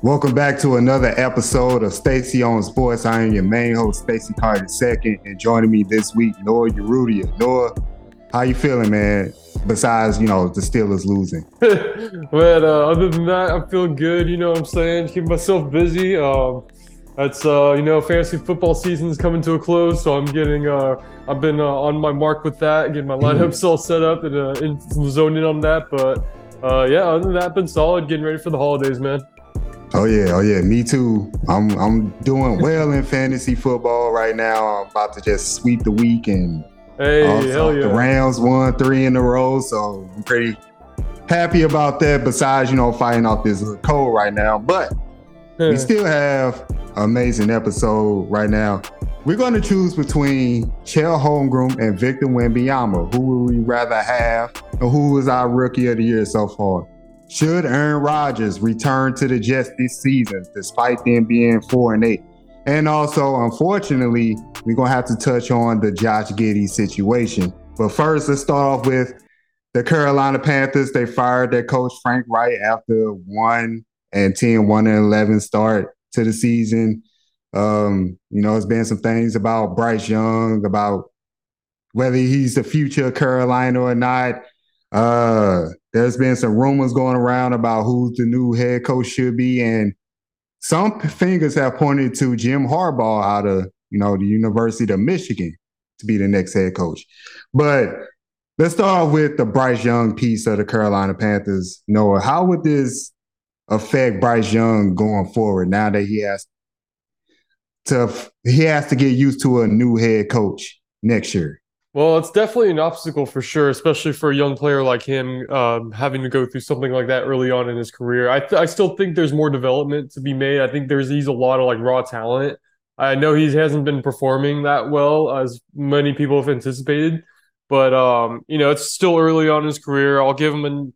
Welcome back to another episode of Stacey on Sports. I am your main host, Stacey Carter II, and joining me this week, Noah Urrutia. Noah, how you feeling, man? Besides, you know, the Steelers losing. man, uh, other than that, I'm feeling good. You know what I'm saying? Keeping myself busy. Um, that's uh, you know, fantasy football season's coming to a close, so I'm getting uh, I've been uh, on my mark with that, getting my lineups all set up and uh, in, zoning on that. But uh, yeah, other than that, been solid, getting ready for the holidays, man. Oh yeah, oh yeah, me too. I'm I'm doing well in fantasy football right now. I'm about to just sweep the week and hey, uh, hell yeah. the Rams won three in a row, so I'm pretty happy about that. Besides, you know, fighting off this cold right now, but we still have amazing episode right now. We're going to choose between Chet Holmgren and Victor Wembanyama. Who would we rather have, and who is our rookie of the year so far? Should Aaron Rodgers return to the Jets this season, despite them being four and eight? And also, unfortunately, we're gonna have to touch on the Josh Giddey situation. But first, let's start off with the Carolina Panthers. They fired their coach Frank Reich after one and 10, 1 and 11 start to the season. Um, you know, it's been some things about Bryce Young, about whether he's the future of Carolina or not. Uh, there's been some rumors going around about who the new head coach should be, and some fingers have pointed to Jim Harbaugh out of you know the University of Michigan to be the next head coach. But let's start off with the Bryce Young piece of the Carolina Panthers. Noah, how would this affect Bryce Young going forward now that he has to he has to get used to a new head coach next year? Well, it's definitely an obstacle for sure, especially for a young player like him, um, having to go through something like that early on in his career. I, th- I still think there's more development to be made. I think there's he's a lot of like raw talent. I know he hasn't been performing that well as many people have anticipated, but um, you know, it's still early on in his career. I'll give him an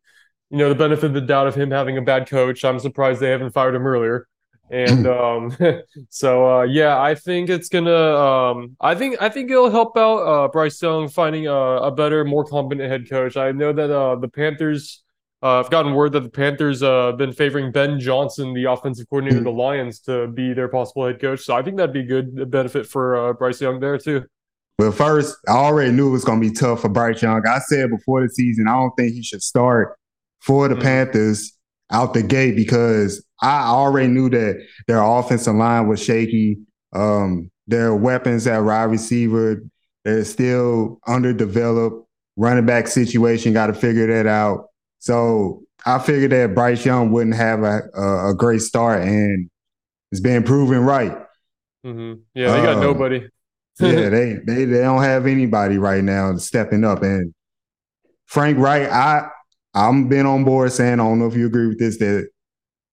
you know the benefit of the doubt of him having a bad coach. I'm surprised they haven't fired him earlier. And um, so uh, yeah, I think it's gonna. Um, I think I think it'll help out uh, Bryce Young finding a, a, better, more competent head coach. I know that uh, the Panthers. Uh, I've gotten word that the Panthers uh, been favoring Ben Johnson, the offensive coordinator of the Lions, to be their possible head coach. So I think that'd be good benefit for uh, Bryce Young there too. But first, I already knew it was going to be tough for Bryce Young. I said before the season, I don't think he should start for the mm-hmm. Panthers out the gate because I already knew that their offensive line was shaky. Um, their weapons at wide receiver, they're still underdeveloped. Running back situation, got to figure that out. So I figured that Bryce Young wouldn't have a, a, a great start, and it's been proven right. Mm-hmm. Yeah, they got um, nobody. yeah, they, they they don't have anybody right now stepping up. And Frank Reich, I I'm been on board saying I don't know if you agree with this that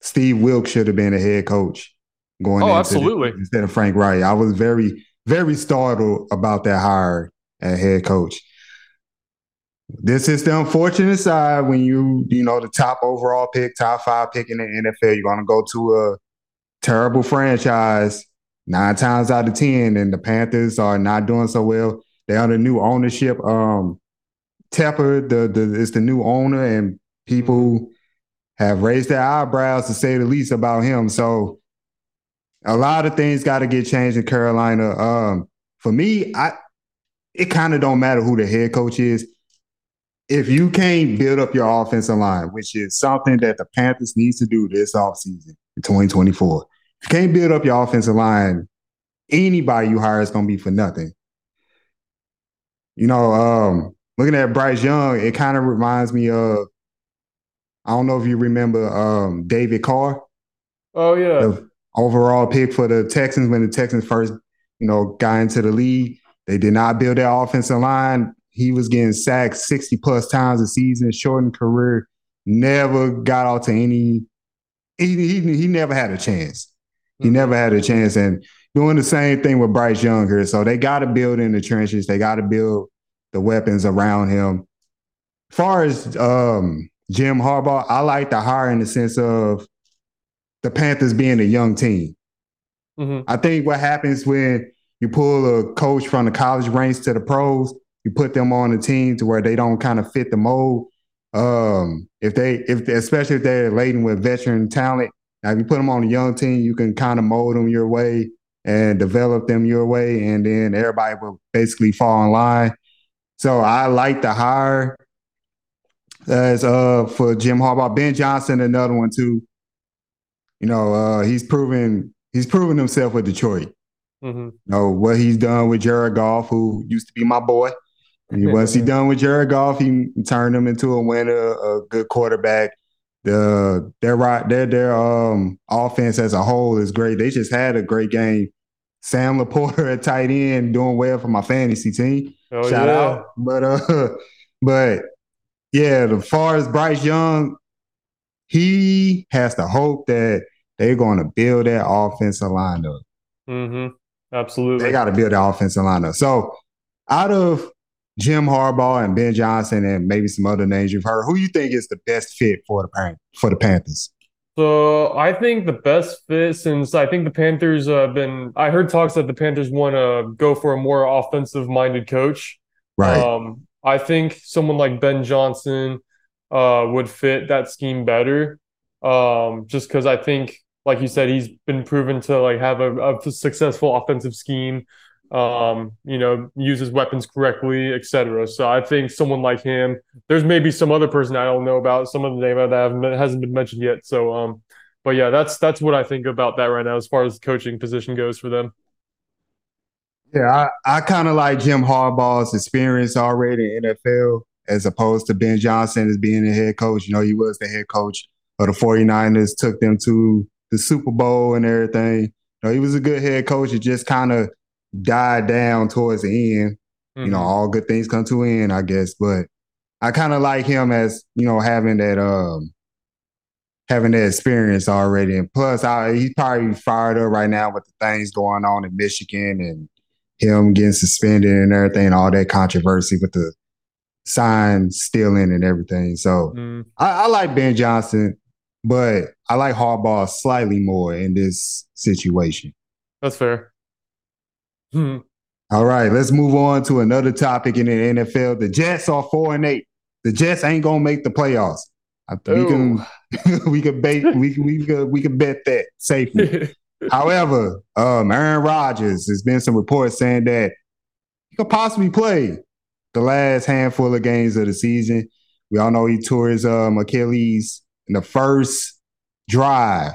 Steve Wilks should have been a head coach going. Oh, absolutely. The, instead of Frank Reich, I was very very startled about that hire at head coach. This is the unfortunate side when you you know the top overall pick, top five pick in the NFL. You're gonna go to a terrible franchise nine times out of ten, and the Panthers are not doing so well. They're under new ownership. Um, Tepper, the the is the new owner, and people have raised their eyebrows to say the least about him. So a lot of things got to get changed in Carolina. Um, for me, I it kind of don't matter who the head coach is. If you can't build up your offensive line, which is something that the Panthers needs to do this offseason in 2024, if you can't build up your offensive line, anybody you hire is going to be for nothing. You know, um, looking at Bryce Young, it kind of reminds me of I don't know if you remember um, David Carr. Oh yeah. The overall pick for the Texans when the Texans first, you know, got into the league. They did not build their offensive line. He was getting sacked 60 plus times a season, shortened career, never got out to any he, he, he never had a chance. He mm-hmm. never had a chance. And doing the same thing with Bryce Young here. So they got to build in the trenches. They got to build the weapons around him. As far as um, Jim Harbaugh, I like the hire in the sense of the Panthers being a young team. Mm-hmm. I think what happens when you pull a coach from the college ranks to the pros, you put them on a team to where they don't kind of fit the mold. Um, if they, if they, especially if they're laden with veteran talent, Now, if you put them on a young team, you can kind of mold them your way and develop them your way, and then everybody will basically fall in line. So I like the hire as uh for Jim Harbaugh. Ben Johnson, another one too. You know, uh, he's proven he's proven himself with Detroit. Mm-hmm. You know what he's done with Jared Goff, who used to be my boy. And once he done with Jared Goff, he turned him into a winner, a good quarterback. The their right their their um offense as a whole is great. They just had a great game. Sam LaPorta at tight end doing well for my fantasy team. Oh, Shout yeah. out. But uh but yeah, as far as Bryce Young, he has to hope that they're going to build that offensive lineup. Mm-hmm. Absolutely. They got to build the offensive lineup. So out of Jim Harbaugh and Ben Johnson and maybe some other names you've heard, who you think is the best fit for the for the Panthers? So I think the best fit, since I think the Panthers have been, I heard talks that the Panthers want to go for a more offensive minded coach. Right. Um, I think someone like Ben Johnson uh, would fit that scheme better. Um, just because I think, like you said, he's been proven to like have a, a successful offensive scheme um, you know, uses weapons correctly, etc. So I think someone like him, there's maybe some other person I don't know about, some of the name that hasn't been mentioned yet. So, um, but yeah, that's that's what I think about that right now as far as the coaching position goes for them. Yeah, I, I kind of like Jim Harbaugh's experience already in NFL as opposed to Ben Johnson as being the head coach. You know, he was the head coach of the 49ers, took them to the Super Bowl and everything. You know, he was a good head coach. It just kind of died down towards the end. Mm-hmm. You know, mm-hmm. all good things come to an end, I guess. But I kind of like him as you know having that um having that experience already, and plus I, he's probably fired up right now with the things going on in Michigan and him getting suspended and everything, all that controversy with the sign stealing and everything. So mm. I, I like Ben Johnson, but I like Harbaugh slightly more in this situation. That's fair. Hmm. All right, let's move on to another topic in the NFL. The Jets are four and eight. The Jets ain't gonna make the playoffs. We can we can bet we we can we can bet that safely. However, um, Aaron Rodgers has been some reports saying that he could possibly play the last handful of games of the season. We all know he tore his um, Achilles in the first drive,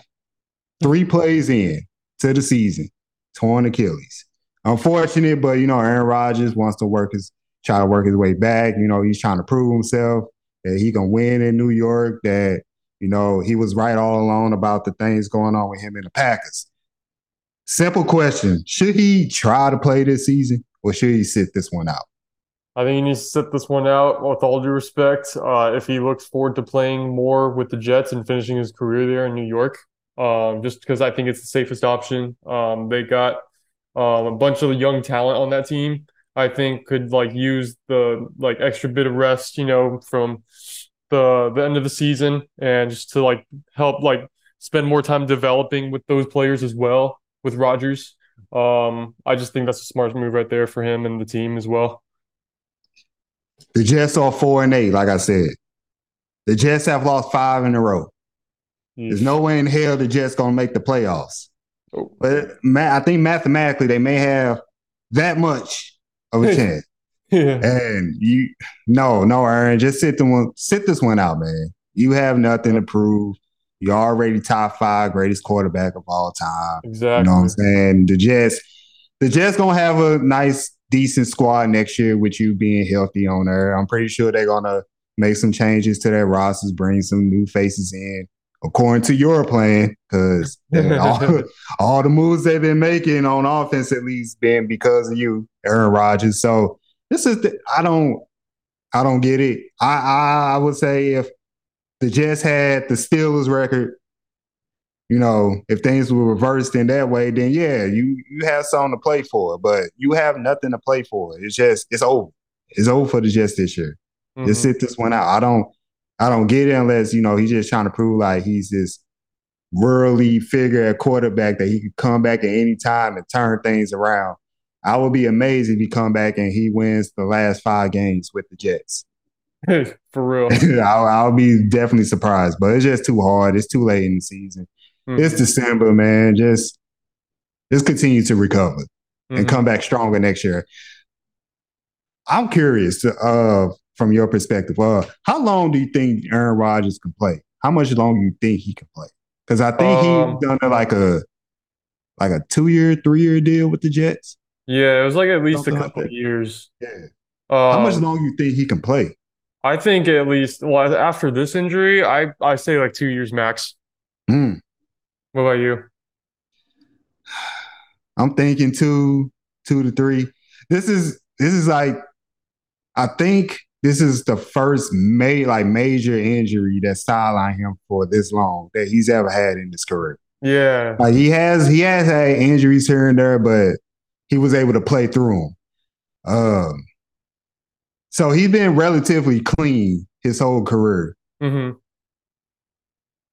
three plays in to the season, torn Achilles unfortunate, but you know, Aaron Rodgers wants to work his try to work his way back. You know, he's trying to prove himself that he can win in New York, that, you know, he was right all along about the things going on with him in the Packers. Simple question. Should he try to play this season or should he sit this one out? I think he needs to sit this one out with all due respect. Uh, if he looks forward to playing more with the Jets and finishing his career there in New York, um, just because I think it's the safest option. Um, they got um, a bunch of young talent on that team. I think could like use the like extra bit of rest, you know, from the the end of the season and just to like help like spend more time developing with those players as well with Rodgers. Um, I just think that's a smart move right there for him and the team as well. The Jets are four and eight, like I said. The Jets have lost five in a row. There's no way in hell the Jets gonna make the playoffs. But I think mathematically they may have that much of a hmm. chance. yeah. And you no, no, Aaron, just sit the one sit this one out, man. You have nothing to prove. You're already top five greatest quarterback of all time. Exactly. You know what I'm saying? The Jets, the Jets gonna have a nice, decent squad next year with you being healthy on there. I'm pretty sure they're gonna make some changes to their rosters, bring some new faces in according to your plan, because all, all, the moves they've been making on offense, at least, been because of you, Aaron Rodgers. So this is the, I don't I don't get it. I, I I would say if the Jets had the Steelers record, you know, if things were reversed in that way, then yeah, you you have something to play for. But you have nothing to play for. It's just it's over. It's over for the Jets this year. Mm-hmm. Just sit this one out. I don't I don't get it unless you know he's just trying to prove like he's this worldly figure at quarterback that he could come back at any time and turn things around. I would be amazed if he come back and he wins the last five games with the Jets. For real, I'll, I'll, be definitely surprised, but it's just too hard. It's too late in the season. Mm-hmm. It's December, man. Just just continue to recover mm-hmm. and come back stronger next year. I'm curious to, uh, from your perspective, uh, how long do you think Aaron Rodgers can play? How much longer do you think he can play? Because I think um, he done like a like a two year, three year deal with the Jets. Yeah, it was like at least Something a couple like years. Yeah. Um, how much longer you think he can play? I think at least well after this injury, I I say like two years max. Mm. What about you? I'm thinking two, two to three. This is this is like I think this is the first ma- like major injury that sidelined him for this long that he's ever had in his career. Yeah. Like he has he has had injuries here and there, but he was able to play through them. Um so he's been relatively clean his whole career. Mm-hmm.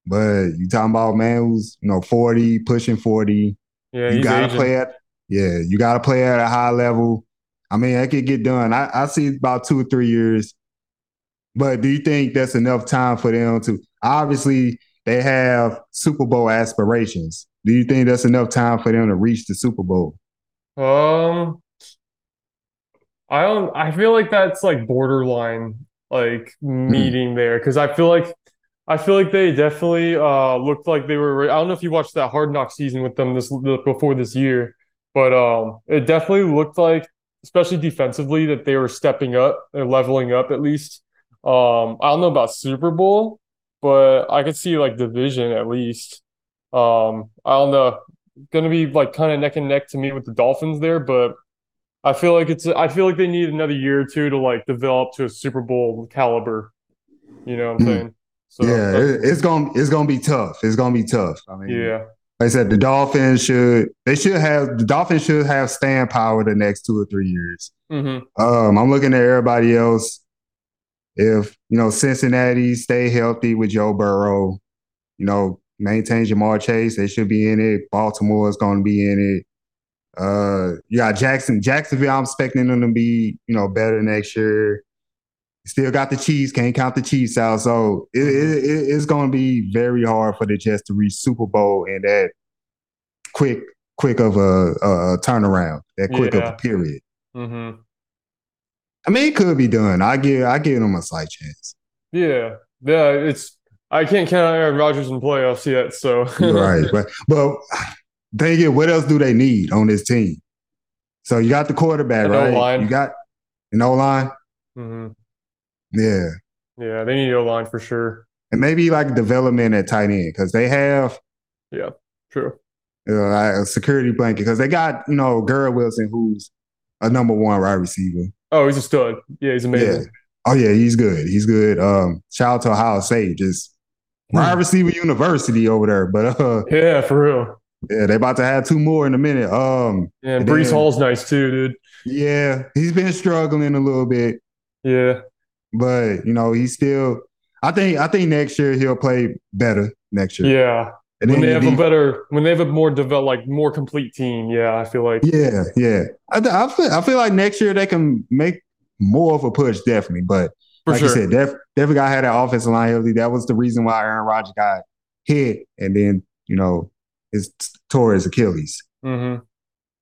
But you talking about man who's you know 40, pushing 40. Yeah, you gotta aging. play at yeah, you gotta play at a high level. I mean, I could get done. I, I see about two or three years. But do you think that's enough time for them to obviously they have Super Bowl aspirations? Do you think that's enough time for them to reach the Super Bowl? Um I don't I feel like that's like borderline like hmm. meeting there because I feel like I feel like they definitely uh, looked like they were. I don't know if you watched that Hard Knock season with them this before this year, but um, it definitely looked like, especially defensively, that they were stepping up, they're leveling up at least. Um, I don't know about Super Bowl, but I could see like division at least. Um, I don't know, going to be like kind of neck and neck to me with the Dolphins there, but I feel like it's. I feel like they need another year or two to like develop to a Super Bowl caliber. You know what I'm hmm. saying? So yeah, it's gonna it's gonna be tough. It's gonna be tough. I mean, yeah. Like I said, the Dolphins should they should have the Dolphins should have stand power the next two or three years. Mm-hmm. Um, I'm looking at everybody else. If you know Cincinnati stay healthy with Joe Burrow, you know maintain Ja'Marr Chase, they should be in it. Baltimore is going to be in it. Uh, you got Jackson, Jacksonville. I'm expecting them to be you know better next year. Still got the Chiefs, can't count the Chiefs out. So it, it, it's going to be very hard for the Jets to reach Super Bowl in that quick, quick of a, a turnaround, that quick yeah. of a period. Mm-hmm. I mean, it could be done. I give I give them a slight chance. Yeah, yeah. It's I can't count on Aaron Rodgers in playoffs yet. So right, but but dang it, what else do they need on this team? So you got the quarterback, an right? O-line. You got an O line. Mm-hmm. Yeah. Yeah, they need O line for sure. And maybe like development at tight end because they have. Yeah, true. Uh, a security blanket because they got you know Garrett Wilson who's a number one wide receiver. Oh, he's a stud. Yeah, he's amazing. Yeah. Oh yeah, he's good. He's good. Um, shout out to Ohio State, just hmm. wide receiver university over there. But uh, yeah, for real. Yeah, they about to have two more in a minute. Um, yeah, and Breece then, Hall's nice too, dude. Yeah, he's been struggling a little bit. Yeah, but you know, he's still. I think I think next year he'll play better next year. Yeah. And when they have a better, when they have a more developed, like more complete team, yeah, I feel like. Yeah, yeah. I, I feel I feel like next year they can make more of a push, definitely. But For like sure. you said, def, definitely got had that offensive line healthy. That was the reason why Aaron Rodgers got hit, and then you know, his tore his Achilles. Mm-hmm.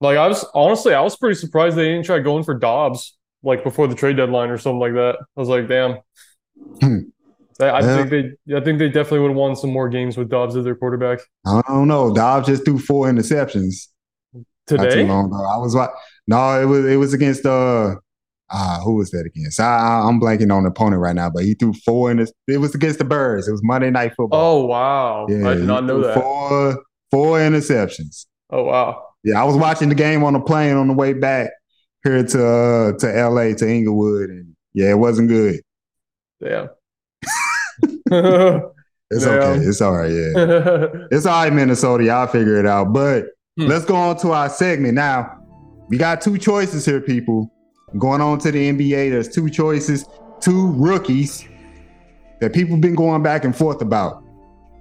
Like I was honestly, I was pretty surprised they didn't try going for Dobbs like before the trade deadline or something like that. I was like, damn. Hmm. I, yeah. think they, I think they definitely would have won some more games with Dobbs as their quarterback. I don't know. Dobbs just threw four interceptions today. Not too long ago. I was like, no, it was it was against uh, ah, who was that against? I, I'm blanking on the opponent right now, but he threw four in this. It was against the Birds. It was Monday Night Football. Oh wow! Yeah, I did not know that. Four four interceptions. Oh wow! Yeah, I was watching the game on the plane on the way back here to uh, to LA to Inglewood, and yeah, it wasn't good. Yeah. it's okay. It's all right. Yeah, it's all right, Minnesota. I'll figure it out. But hmm. let's go on to our segment now. We got two choices here, people. Going on to the NBA, there's two choices, two rookies that people been going back and forth about.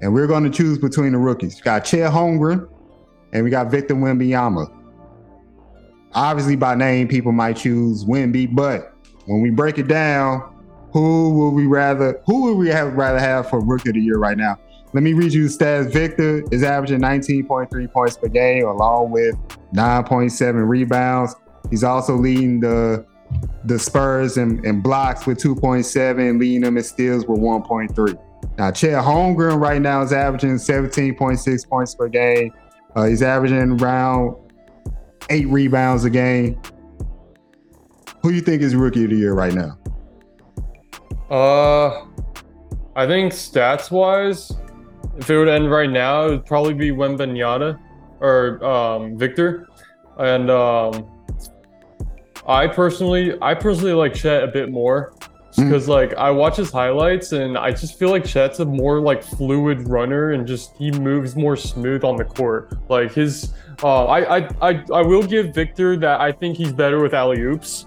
And we're going to choose between the rookies. We got Chet Holmgren and we got Victor Wembanyama. Obviously, by name, people might choose Wemby, but when we break it down, who would we rather? Who would we have rather have for Rookie of the Year right now? let me read you the stats. Victor is averaging 19.3 points per game, along with 9.7 rebounds. He's also leading the the Spurs in, blocks with 2.7, leading them in steals with 1.3. Now, Chet Holmgren right now is averaging 17.6 points per game. Uh, he's averaging around eight rebounds a game. Who you think is rookie of the year right now? Uh, I think stats wise, if it would end right now, it would probably be Wembanyama or um, Victor. And um, I personally, I personally like Chet a bit more because mm. like I watch his highlights and I just feel like Chet's a more like fluid runner and just he moves more smooth on the court. Like his, uh, I, I, I, I will give Victor that I think he's better with alley oops,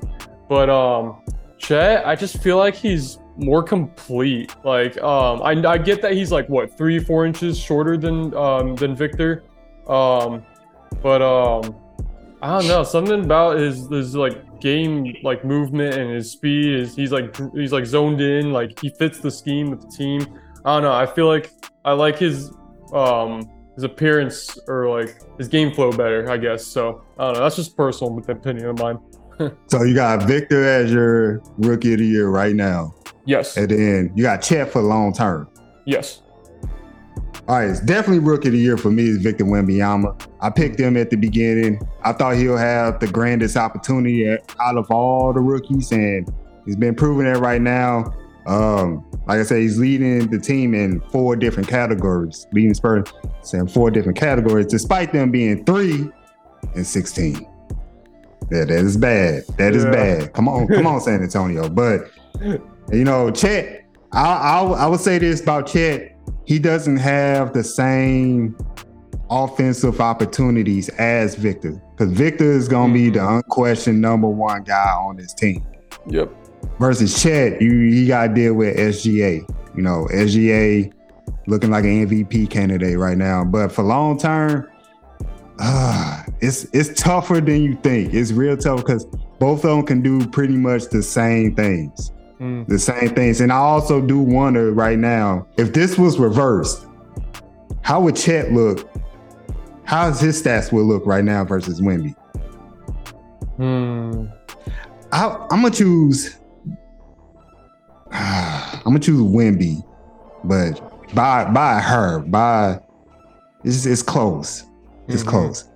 but um, Chet, I just feel like he's more complete. Like um, I, I get that he's like what three, four inches shorter than um than Victor, um, but um, I don't know something about his his like game like movement and his speed is he's like he's like zoned in like he fits the scheme with the team. I don't know i feel like i like his um his appearance or like his game flow better i guess so i don't know that's just personal opinion of mine. So you got victor as your rookie of the year right now. Yes. And then you got chet for long term. Yes all right, it's definitely rookie of the year for me is Victor Wembanyama. I picked him at the beginning. I thought he'll have the grandest opportunity out of all the rookies, and he's been proving that right now. Um, like I said, he's leading the team in four different categories, leading Spurs in four different categories, despite them being three and sixteen. Yeah, that is bad. That is yeah. bad. Come on, come on, San Antonio. But you know, Chet, I, I, I would say this about Chet he doesn't have the same offensive opportunities as Victor because Victor is going to mm-hmm. be the unquestioned number one guy on this team. Yep. Versus Chet, you you got to deal with SGA. You know, SGA looking like an MVP candidate right now. But for long term, uh, it's it's tougher than you think. It's real tough because both of them can do pretty much the same things mm. the same things. And I also do wonder right now if this was reversed, how would Chet look? How's his stats will look right now versus Wemby? Hmm. I, am gonna choose. I'm gonna choose Wemby, but by by her by it's it's close. It's mm-hmm. close.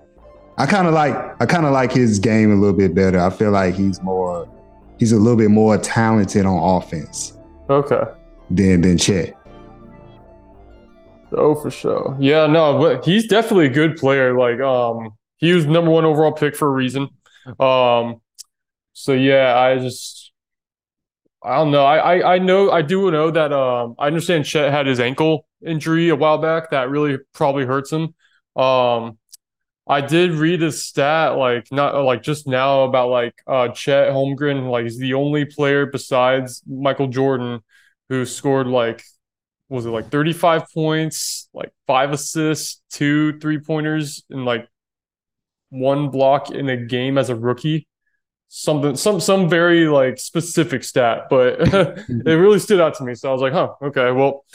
I kind of like I kind of like his game a little bit better. I feel like he's more he's a little bit more talented on offense. Okay. Than than Chet. Oh, for sure. Yeah, no, but he's definitely a good player. Like, um, he was number one overall pick for a reason. Um, so yeah, I just, I don't know. I, I, I know, I do know that. Um, I understand Chet had his ankle injury a while back that really probably hurts him. Um, I did read a stat like not like just now about like uh Chet Holmgren like he's the only player besides Michael Jordan who scored like was it like 35 points, like five assists, two three pointers, and like one block in a game as a rookie. Something some some very like specific stat, but it really stood out to me. So I was like, huh, okay, well,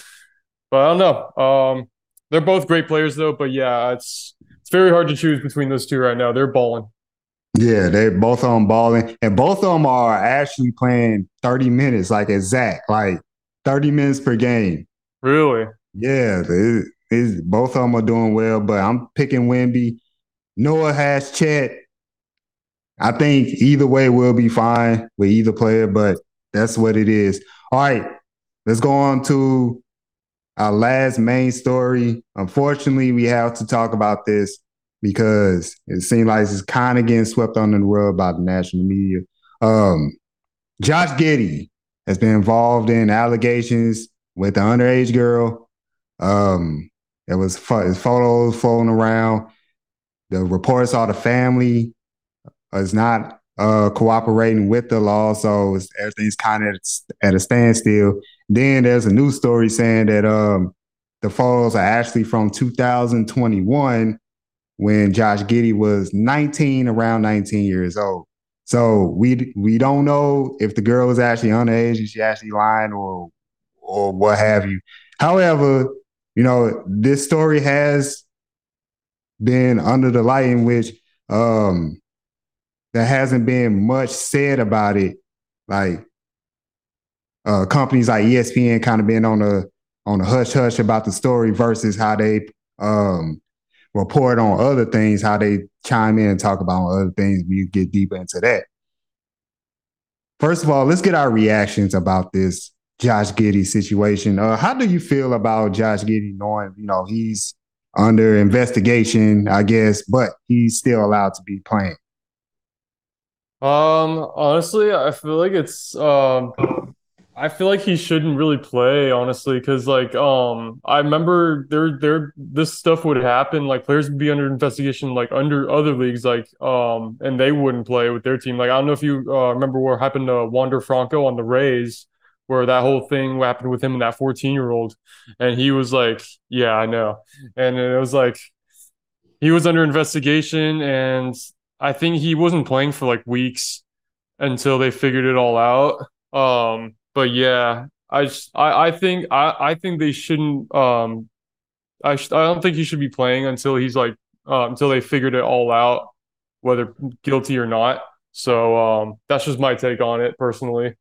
but I don't know. Um they're both great players though, but yeah, it's very hard to choose between those two right now. They're balling. Yeah, they're both on balling, and both of them are actually playing thirty minutes, like exact, like thirty minutes per game. Really? Yeah, it, it, both of them are doing well, but I'm picking Wemby. Noah has Chet. I think either way will be fine with either player, but that's what it is. All right, let's go on to our last main story. Unfortunately, we have to talk about this because it seems like it's kind of getting swept under the rug by the national media. Um, Josh Giddey has been involved in allegations with the underage girl. Um, there was photos floating around. The reports are the family is not uh, cooperating with the law, so everything's kind of at a standstill. Then there's a news story saying that um, the photos are actually from 2021 when Josh Giddey was 19, around 19 years old. So we we don't know if the girl was actually underage, is she actually lying or or what have you. However, you know, this story has been under the light in which um there hasn't been much said about it. Like uh companies like ESPN kind of been on a on a hush hush about the story versus how they um report on other things, how they chime in and talk about other things when you get deeper into that. First of all, let's get our reactions about this Josh Giddey situation. Uh, how do you feel about Josh Giddey knowing, you know, he's under investigation, I guess, but he's still allowed to be playing? Um, honestly, I feel like it's um I feel like he shouldn't really play, honestly, because like um I remember there there this stuff would happen, like players would be under investigation like under other leagues, like um and they wouldn't play with their team. Like I don't know if you uh, remember what happened to Wander Franco on the Rays where that whole thing happened with him and that 14 year old. And he was like, Yeah, I know. And it was like, he was under investigation. And I think he wasn't playing for like weeks until they figured it all out. Um, but yeah, I, just, I, I think, I, I think they shouldn't, um, I, sh- I don't think he should be playing until he's like, uh, until they figured it all out, whether guilty or not. So um, that's just my take on it personally.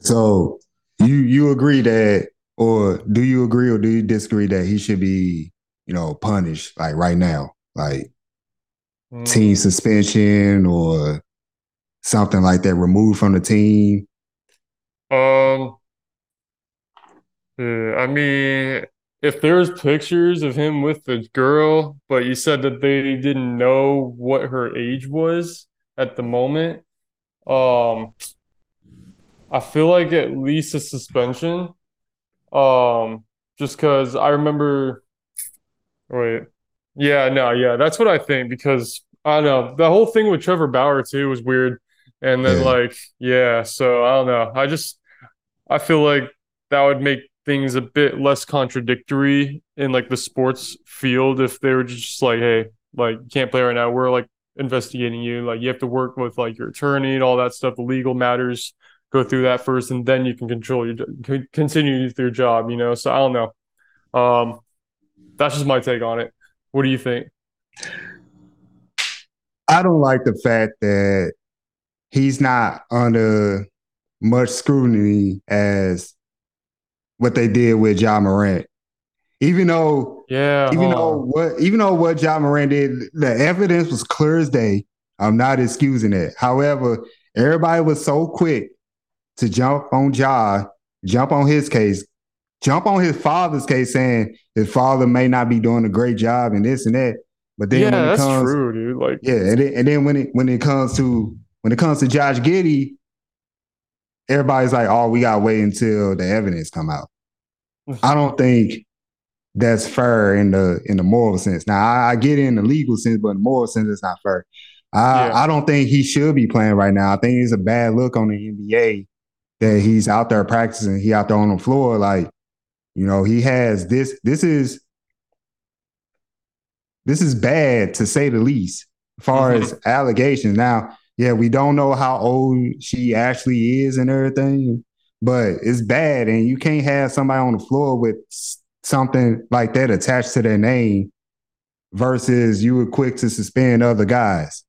So you you agree that, or do you agree or do you disagree that he should be, you know, punished like right now, like mm. team suspension or something like that, removed from the team? Um. Yeah, I mean, if there's pictures of him with the girl, but you said that they didn't know what her age was at the moment, um, I feel like at least a suspension. Um, just because I remember. Wait, yeah, no, yeah, that's what I think because I don't know the whole thing with Trevor Bauer too was weird, and then yeah. like yeah, so I don't know. I just I feel like that would make things a bit less contradictory in like the sports field if they were just like, hey, like you can't play right now. We're like investigating you. Like you have to work with like your attorney and all that stuff, the legal matters go through that first, and then you can control your continue your job. You know, so I don't know. Um, that's just my take on it. What do you think? I don't like the fact that he's not under much scrutiny as what they did with Ja Morant. Even though, yeah, even huh. though what, even though what Ja Morant did, the evidence was clear as day. I'm not excusing it. However, everybody was so quick to jump on Ja, jump on his case, jump on his father's case, saying his father may not be doing a great job and this and that. But then yeah, when it that's comes, true, dude. Like yeah, and then, and then when it when it comes to when it comes to Josh Giddey, everybody's like, "Oh, we gotta wait until the evidence come out." I don't think that's fair in the in the moral sense. Now I, I, get it in the legal sense, but in the moral sense, it's not fair. I, yeah. I don't think he should be playing right now. I think it's a bad look on the NBA that he's out there practicing, he out there on the floor, like, you know, he has this, this is this is bad to say the least, as far mm-hmm. as allegations. Now, yeah, we don't know how old she actually is and everything, but it's bad. And you can't have somebody on the floor with something like that attached to their name versus you were quick to suspend other guys.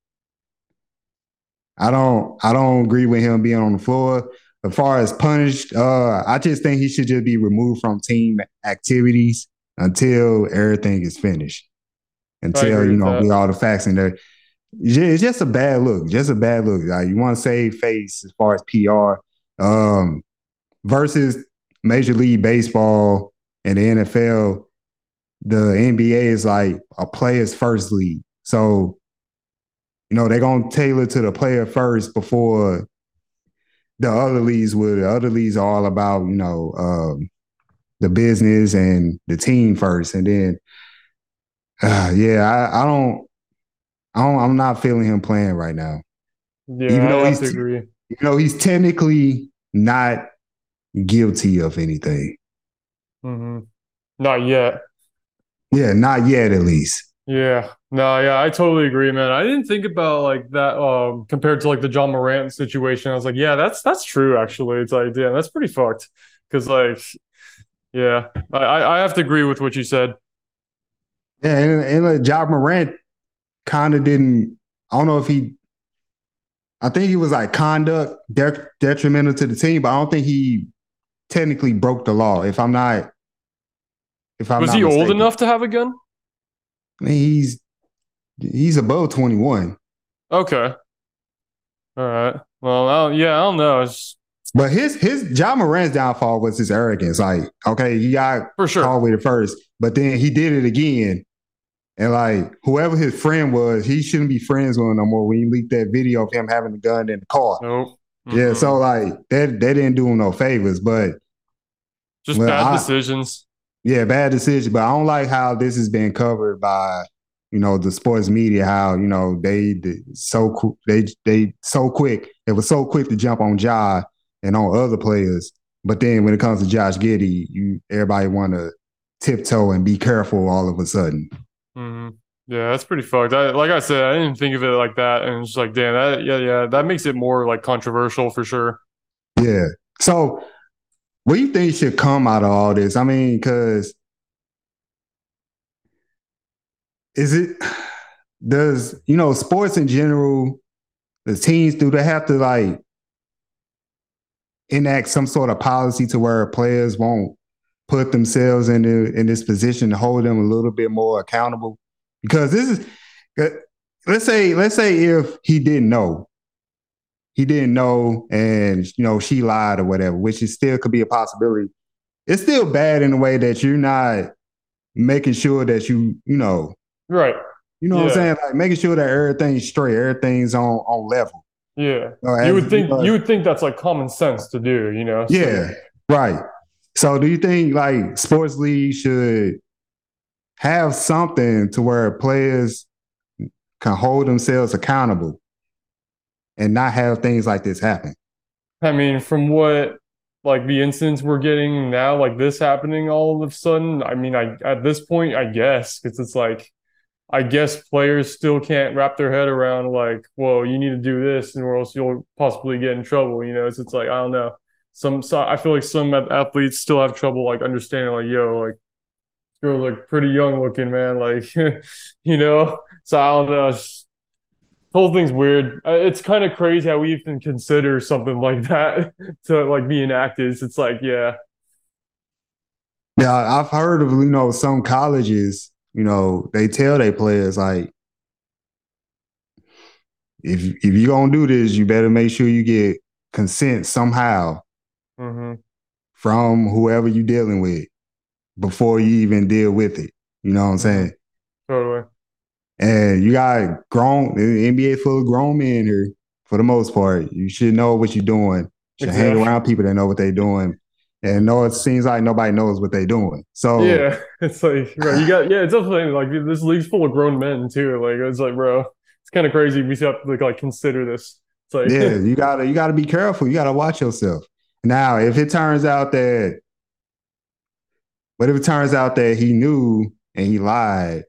I don't I don't agree with him being on the floor as far as punished, uh, I just think he should just be removed from team activities until everything is finished. Until you know, be all the facts in there. It's just a bad look. Just a bad look. Like you want to save face as far as PR. Um, versus Major League Baseball and the NFL, the NBA is like a player's first league. So, you know, they're gonna tailor to the player first before the other leagues would the other leagues are all about you know um, the business and the team first, and then uh, yeah, I, I, don't, I don't, I'm not feeling him playing right now. Yeah, even though I he's, agree. You know, he's technically not guilty of anything. Mm-hmm. Not yet. Yeah, not yet, at least. Yeah. No, yeah, I totally agree, man. I didn't think about like that um compared to like the Ja Morant situation. I was like, yeah, that's that's true actually. It's like, yeah, that's pretty fucked. Cause like Yeah, I, I have to agree with what you said. Yeah, and, and uh, Ja Morant kind of didn't. I don't know if he. I think he was like conduct de- detrimental to the team, but I don't think he technically broke the law. If I'm not, if I'm was he mistaken. old enough to have a gun? I mean, he's he's above 21. Okay. All right. Well, I yeah, I don't know. It's, but his his Ja Morant's downfall was his arrogance. Like, okay, he got for sure called with it first, but then he did it again. And like whoever his friend was, he shouldn't be friends with him no more when he leaked that video of him having a gun in the car. Nope. Mm-hmm. Yeah, so like that they, didn't do him no favors, but just bad I, decisions. Yeah, bad decisions. But I don't like how this has been covered by you know the sports media. How you know they, they so they they so quick. It was so quick to jump on Ja and on other players. But then when it comes to Josh Giddey, you everybody want to tiptoe and be careful all of a sudden. Mm-hmm. Yeah, that's pretty fucked. I, like I said, I didn't think of it like that, and it's like, damn, that yeah, yeah, that makes it more like controversial for sure. Yeah. So, what do you think should come out of all this? I mean, because is it does you know sports in general, the teams do they have to like enact some sort of policy to where players won't put themselves in the, in this position to hold them a little bit more accountable? Because this is uh, let's say let's say if he didn't know. He didn't know and you know she lied or whatever which is still could be a possibility. It's still bad in the way that you're not making sure that you you know. Right. You know yeah. what i'm saying? Like making sure that everything's straight everything's on on level. Yeah. Uh, you would think you would think that's like common sense to do you know? So. yeah right so do you think like sports league should have something to where players can hold themselves accountable and not have things like this happen? I mean, from what like the incidents we're getting now, like this happening all of a sudden, I mean, I at this point, I guess, because it's like I guess players still can't wrap their head around like, well, you need to do this, and or else you'll possibly get in trouble. You know, it's, it's like I don't know some so I feel like some athletes still have trouble like understanding like yo like you're like pretty young looking man like you know? So I don't know whole thing's weird. Uh, it's kind of crazy how we even consider something like that to like be enacted. It's like yeah. Yeah I've heard of you know some colleges you know they tell their players like if if you're gonna do this you better make sure you get consent somehow mm-hmm. from whoever you're dealing with before you even deal with it. You know what I'm mm-hmm. saying? Totally. And you got grown, the NBA full of grown men here for the most part. You should know what you're doing. You should exactly. hang around people that know what they're doing. And no, it seems like nobody knows what they're doing. So yeah, it's like bro, you got yeah, it's definitely like this league's full of grown men too. Like it's like, bro, it's kind of crazy. We have to like consider this. It's like yeah, you gotta you gotta be careful. You gotta watch yourself. Now, if it turns out that, what if it turns out that he knew and he lied?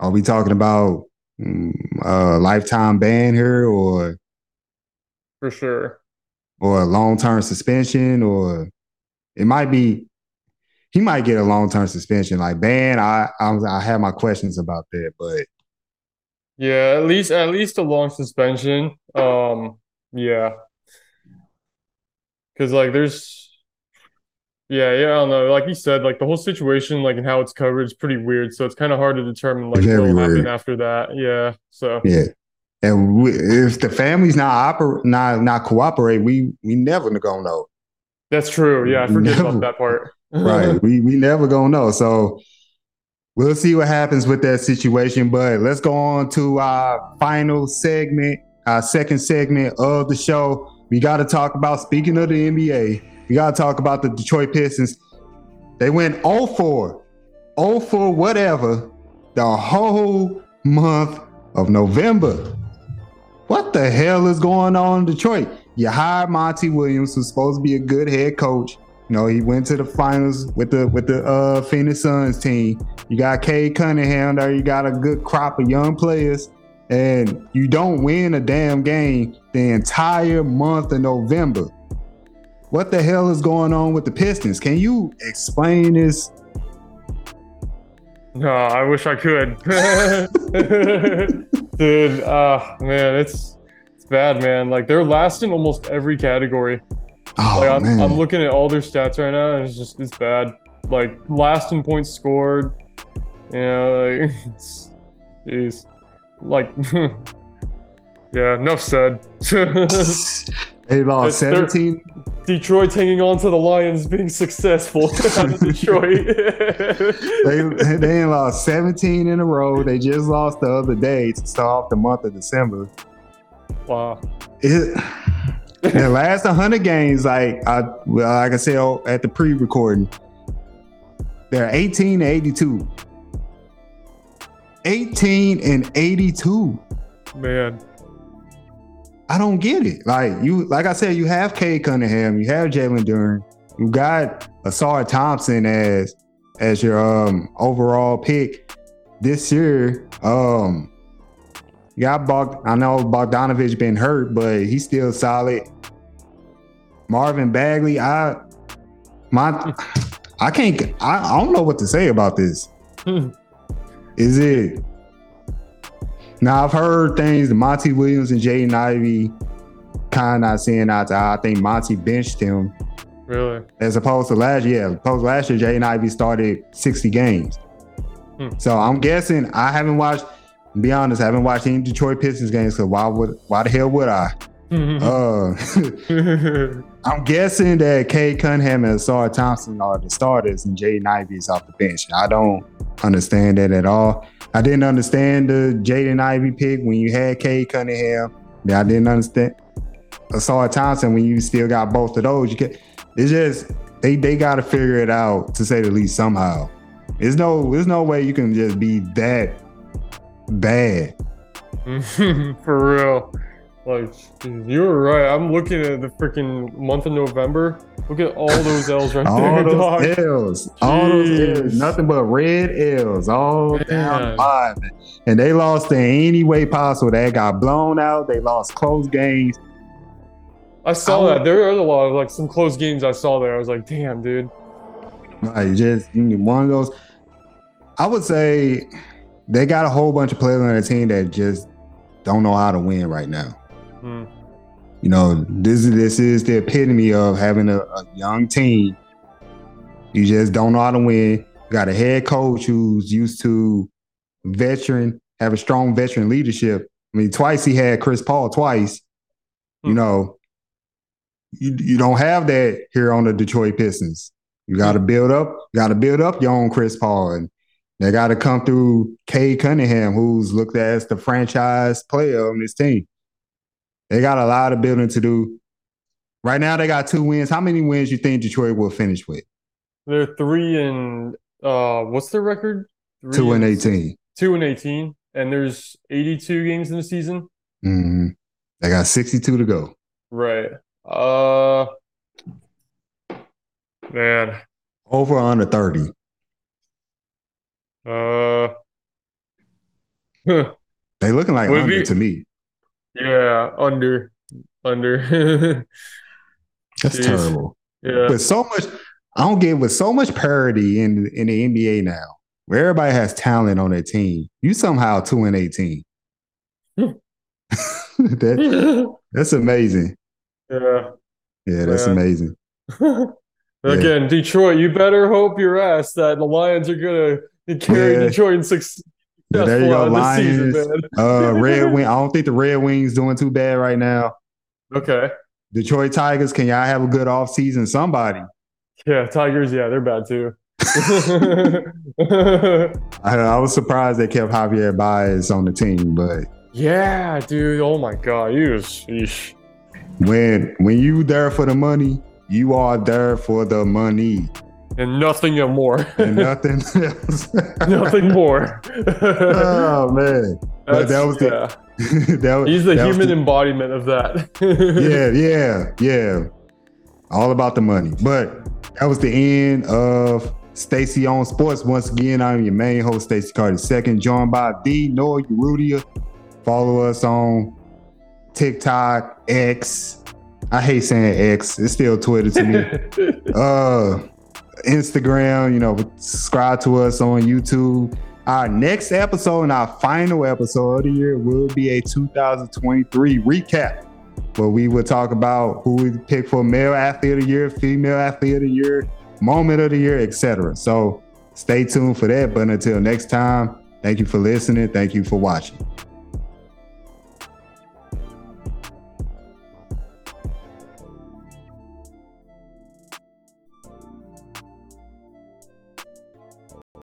Are we talking about mm, a lifetime ban here, or for sure, or a long term suspension, or it might be he might get a long term suspension. Like ban, I, I I have my questions about that, but yeah, at least at least a long suspension. Um, yeah, because like there's yeah yeah i don't know. Like you said like the whole situation like and how it's covered is pretty weird so it's kind of hard to determine like what will happen after that yeah so. Yeah. And we, if the family's not oper- not not cooperate we we never gonna know. That's true yeah i forget never, about that part. Right we we never gonna know so we'll see what happens with that situation but let's go on to our final segment our second segment of the show we got to talk about, speaking of the NBA, we got to talk about the Detroit Pistons. They went 0 4, 0 4 whatever, the whole month of November. What the hell is going on in Detroit? You hired Monty Williams, who's supposed to be a good head coach. You know, he went to the finals with the with the uh, Phoenix Suns team. You got Cade Cunningham there. You got a good crop of young players and you don't win a damn game the entire month of November. what the hell is going on with the Pistons? Can you explain this? No, I wish I could. Dude, ah, man, it's it's bad, man. Like they're last in almost every category. Oh Like I'm, man, I'm looking at all their stats right now, and it's just it's bad. Like last in points scored. You know, like it's, jeez. Like, yeah, enough said. they lost 17. Detroit's hanging on to the Lions being successful Detroit. They they ain't lost 17 in a row. They just lost the other day to start off the month of December. wow. It, the last 100 games, like I well, like I said at the pre-recording, they're 18 to 82. 18 and 82. Man. I don't get it. Like you, like I said, you have Cade Cunningham, you have Jalen Duren, you got Ausar Thompson as as your um overall pick this year. Um, you got Bog. I know Bogdanovic been hurt, but he's still solid. Marvin Bagley, I my I can't. I, I don't know what to say about this. Is it? Now I've heard things. Monty Williams and Jaden Ivey kind of not seeing eye to eye. I think Monty benched him really? as opposed to last year. As opposed last year, Jaden Ivey started 60 games. Hmm. So I'm guessing I haven't watched. Be honest, I haven't watched any Detroit Pistons games. So why would? Why the hell would I? Uh, I'm guessing that Cade Cunningham and Ausar Thompson are the starters and Jaden Ivey is off the bench. I don't understand that at all. I didn't understand the Jaden Ivey pick when you had Cade Cunningham. I didn't understand Ausar Thompson when you still got both of those. You can, it's just they they got to figure it out to say the least somehow. There's no there's no way you can just be that bad. For real. Like, you were right. I'm looking at the freaking month of November. Look at all those L's right all there, those dog. L's, all those L's, Jeez. nothing but red L's all down the Man. line. man. And they lost in any way possible. They got blown out. They lost close games. I saw I that. There are a lot of like some close games I saw there. I was like, damn, dude. Like just one of those. I would say they got a whole bunch of players on their team that just don't know how to win right now. Hmm. You know, this is this is the epitome of having a, a young team. You just don't know how to win. You got a head coach who's used to veteran, have a strong veteran leadership. I mean, twice he had Chris Paul twice. You Hmm. know, you, you don't have that here on the Detroit Pistons. You got to build up, you got to build up your own Chris Paul, and they got to come through Cade Cunningham, who's looked at as the franchise player on this team. They got a lot of building to do. Right now, they got two wins. How many wins you think Detroit will finish with? They're three and uh, what's their record? Three Two and eighteen. Two and eighteen, and there's 82 games in the season. hmm They got sixty-two to go. Right. Uh, man. Over under thirty. Uh, huh. They looking like Would under be- to me. Yeah, under, under. That's Jeez. terrible. yeah. With so much, I don't get with so much parity in in the NBA now, where everybody has talent on their team. You somehow two and eighteen. That, that's amazing. yeah. Yeah, that's Yeah. amazing. Again, Detroit, you better hope your ass that the Lions are gonna carry Yeah. Detroit in six. There you go, successful out of this season, Lions. Uh, Red Wing. I don't think the Red Wings doing too bad right now. Okay. Detroit Tigers, can y'all have a good off season? Somebody. Yeah, Tigers, yeah, they're bad too. I, I was surprised they kept Javier Baez on the team, but yeah, dude. Oh my god, he was sheesh. when when you there for the money, you are there for the money and nothing more. and nothing else. nothing more. oh man, but that was the- yeah. that was, He's the human embodiment of that. yeah, yeah, yeah. All about the money. But that was the end of Stacey on Sports. Once again, I'm your main host, Stacey Carter second, joined by the Noah Urudia. Follow us on TikTok, X, I hate saying X. It's still Twitter to me. uh, Instagram. You know, subscribe to us on YouTube. Our next episode and our final episode of the year will be a 2023 recap where we will talk about who we pick for male athlete of the year, female athlete of the year, moment of the year, etc. So stay tuned for that. But until next time, thank you for listening. Thank you for watching.